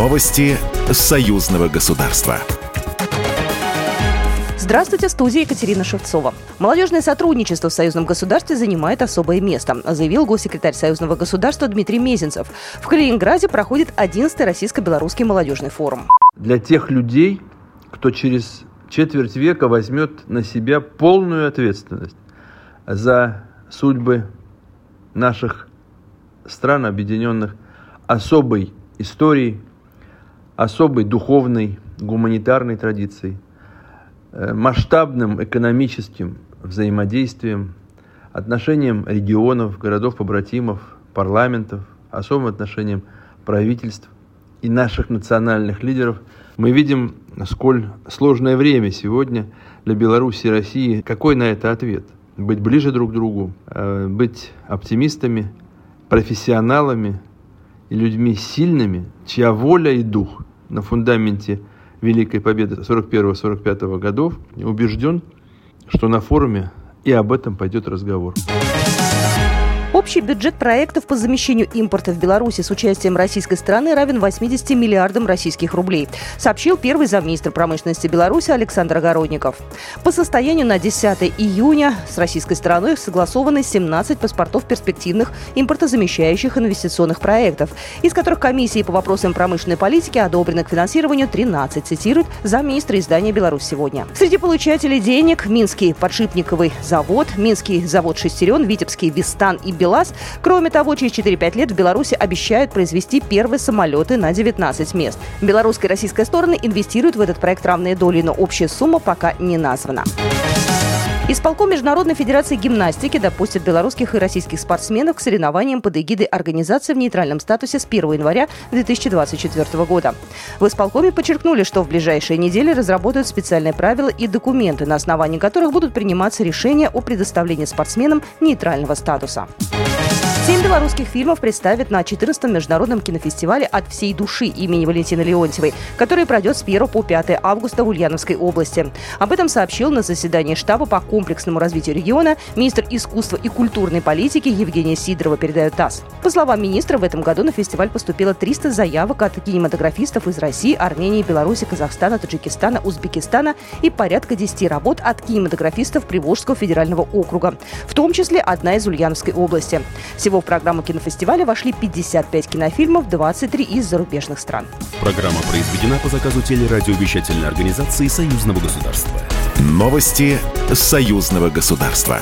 Новости союзного государства. Здравствуйте, студия Екатерина Шевцова. Молодежное сотрудничество в союзном государстве занимает особое место, заявил госсекретарь союзного государства Дмитрий Мезенцев. В Калининграде проходит 11-й российско-белорусский молодежный форум. Для тех людей, кто через четверть века возьмет на себя полную ответственность за судьбы наших стран, объединенных особой историей, особой духовной, гуманитарной традицией – Э, масштабным экономическим взаимодействием, отношением регионов, городов-побратимов, парламентов, особым отношением правительств и наших национальных лидеров, мы видим, сколь сложное время сегодня для Беларуси и России. Какой на это ответ? Быть ближе друг к другу, э, быть оптимистами, профессионалами и людьми сильными, чья воля и дух на фундаменте Великой Победы 41-45 годов, убежден, что на форуме и об этом пойдет разговор. Общий бюджет проектов по замещению импорта в Беларуси с участием российской стороны равен 80 миллиардам российских рублей, сообщил первый замминистра промышленности Беларуси Александр Огородников. По состоянию на 10 июня с российской стороной согласованы 17 паспортов перспективных импортозамещающих инвестиционных проектов, из которых комиссии по вопросам промышленной политики одобрены к финансированию 13, цитирует замминистра издания «Беларусь сегодня». Среди получателей денег Минский подшипниковый завод, Минский завод «Шестерен», Витебский «Вистан» и «Беларусь» ЛАЗ. Кроме того, через 4-5 лет в Беларуси обещают произвести первые самолеты на 19 мест. Белорусская и российская стороны инвестируют в этот проект равные доли, но общая сумма пока не названа. Исполком Международной Федерации Гимнастики допустит белорусских и российских спортсменов к соревнованиям под эгидой организации в нейтральном статусе с 1 января 2024 года. В исполкоме подчеркнули, что в ближайшие недели разработают специальные правила и документы, на основании которых будут приниматься решения о предоставлении спортсменам нейтрального статуса. Семь белорусских фильмов представят на 14-м международном кинофестивале «От всей души» имени Валентины Леонтьевой, который пройдет с 1 по 5 августа в Ульяновской области. Об этом сообщил на заседании штаба по комплексному развитию региона министр искусства и культурной политики Евгения Сидорова, передает ТАСС. По словам министра, в этом году на фестиваль поступило 300 заявок от кинематографистов из России, Армении, Беларуси, Казахстана, Таджикистана, Узбекистана и порядка 10 работ от кинематографистов Приволжского федерального округа, в том числе одна из Ульяновской области. Всего в программу кинофестиваля вошли 55 кинофильмов, 23 из зарубежных стран. Программа произведена по заказу телерадиовещательной организации Союзного государства. Новости Союзного государства.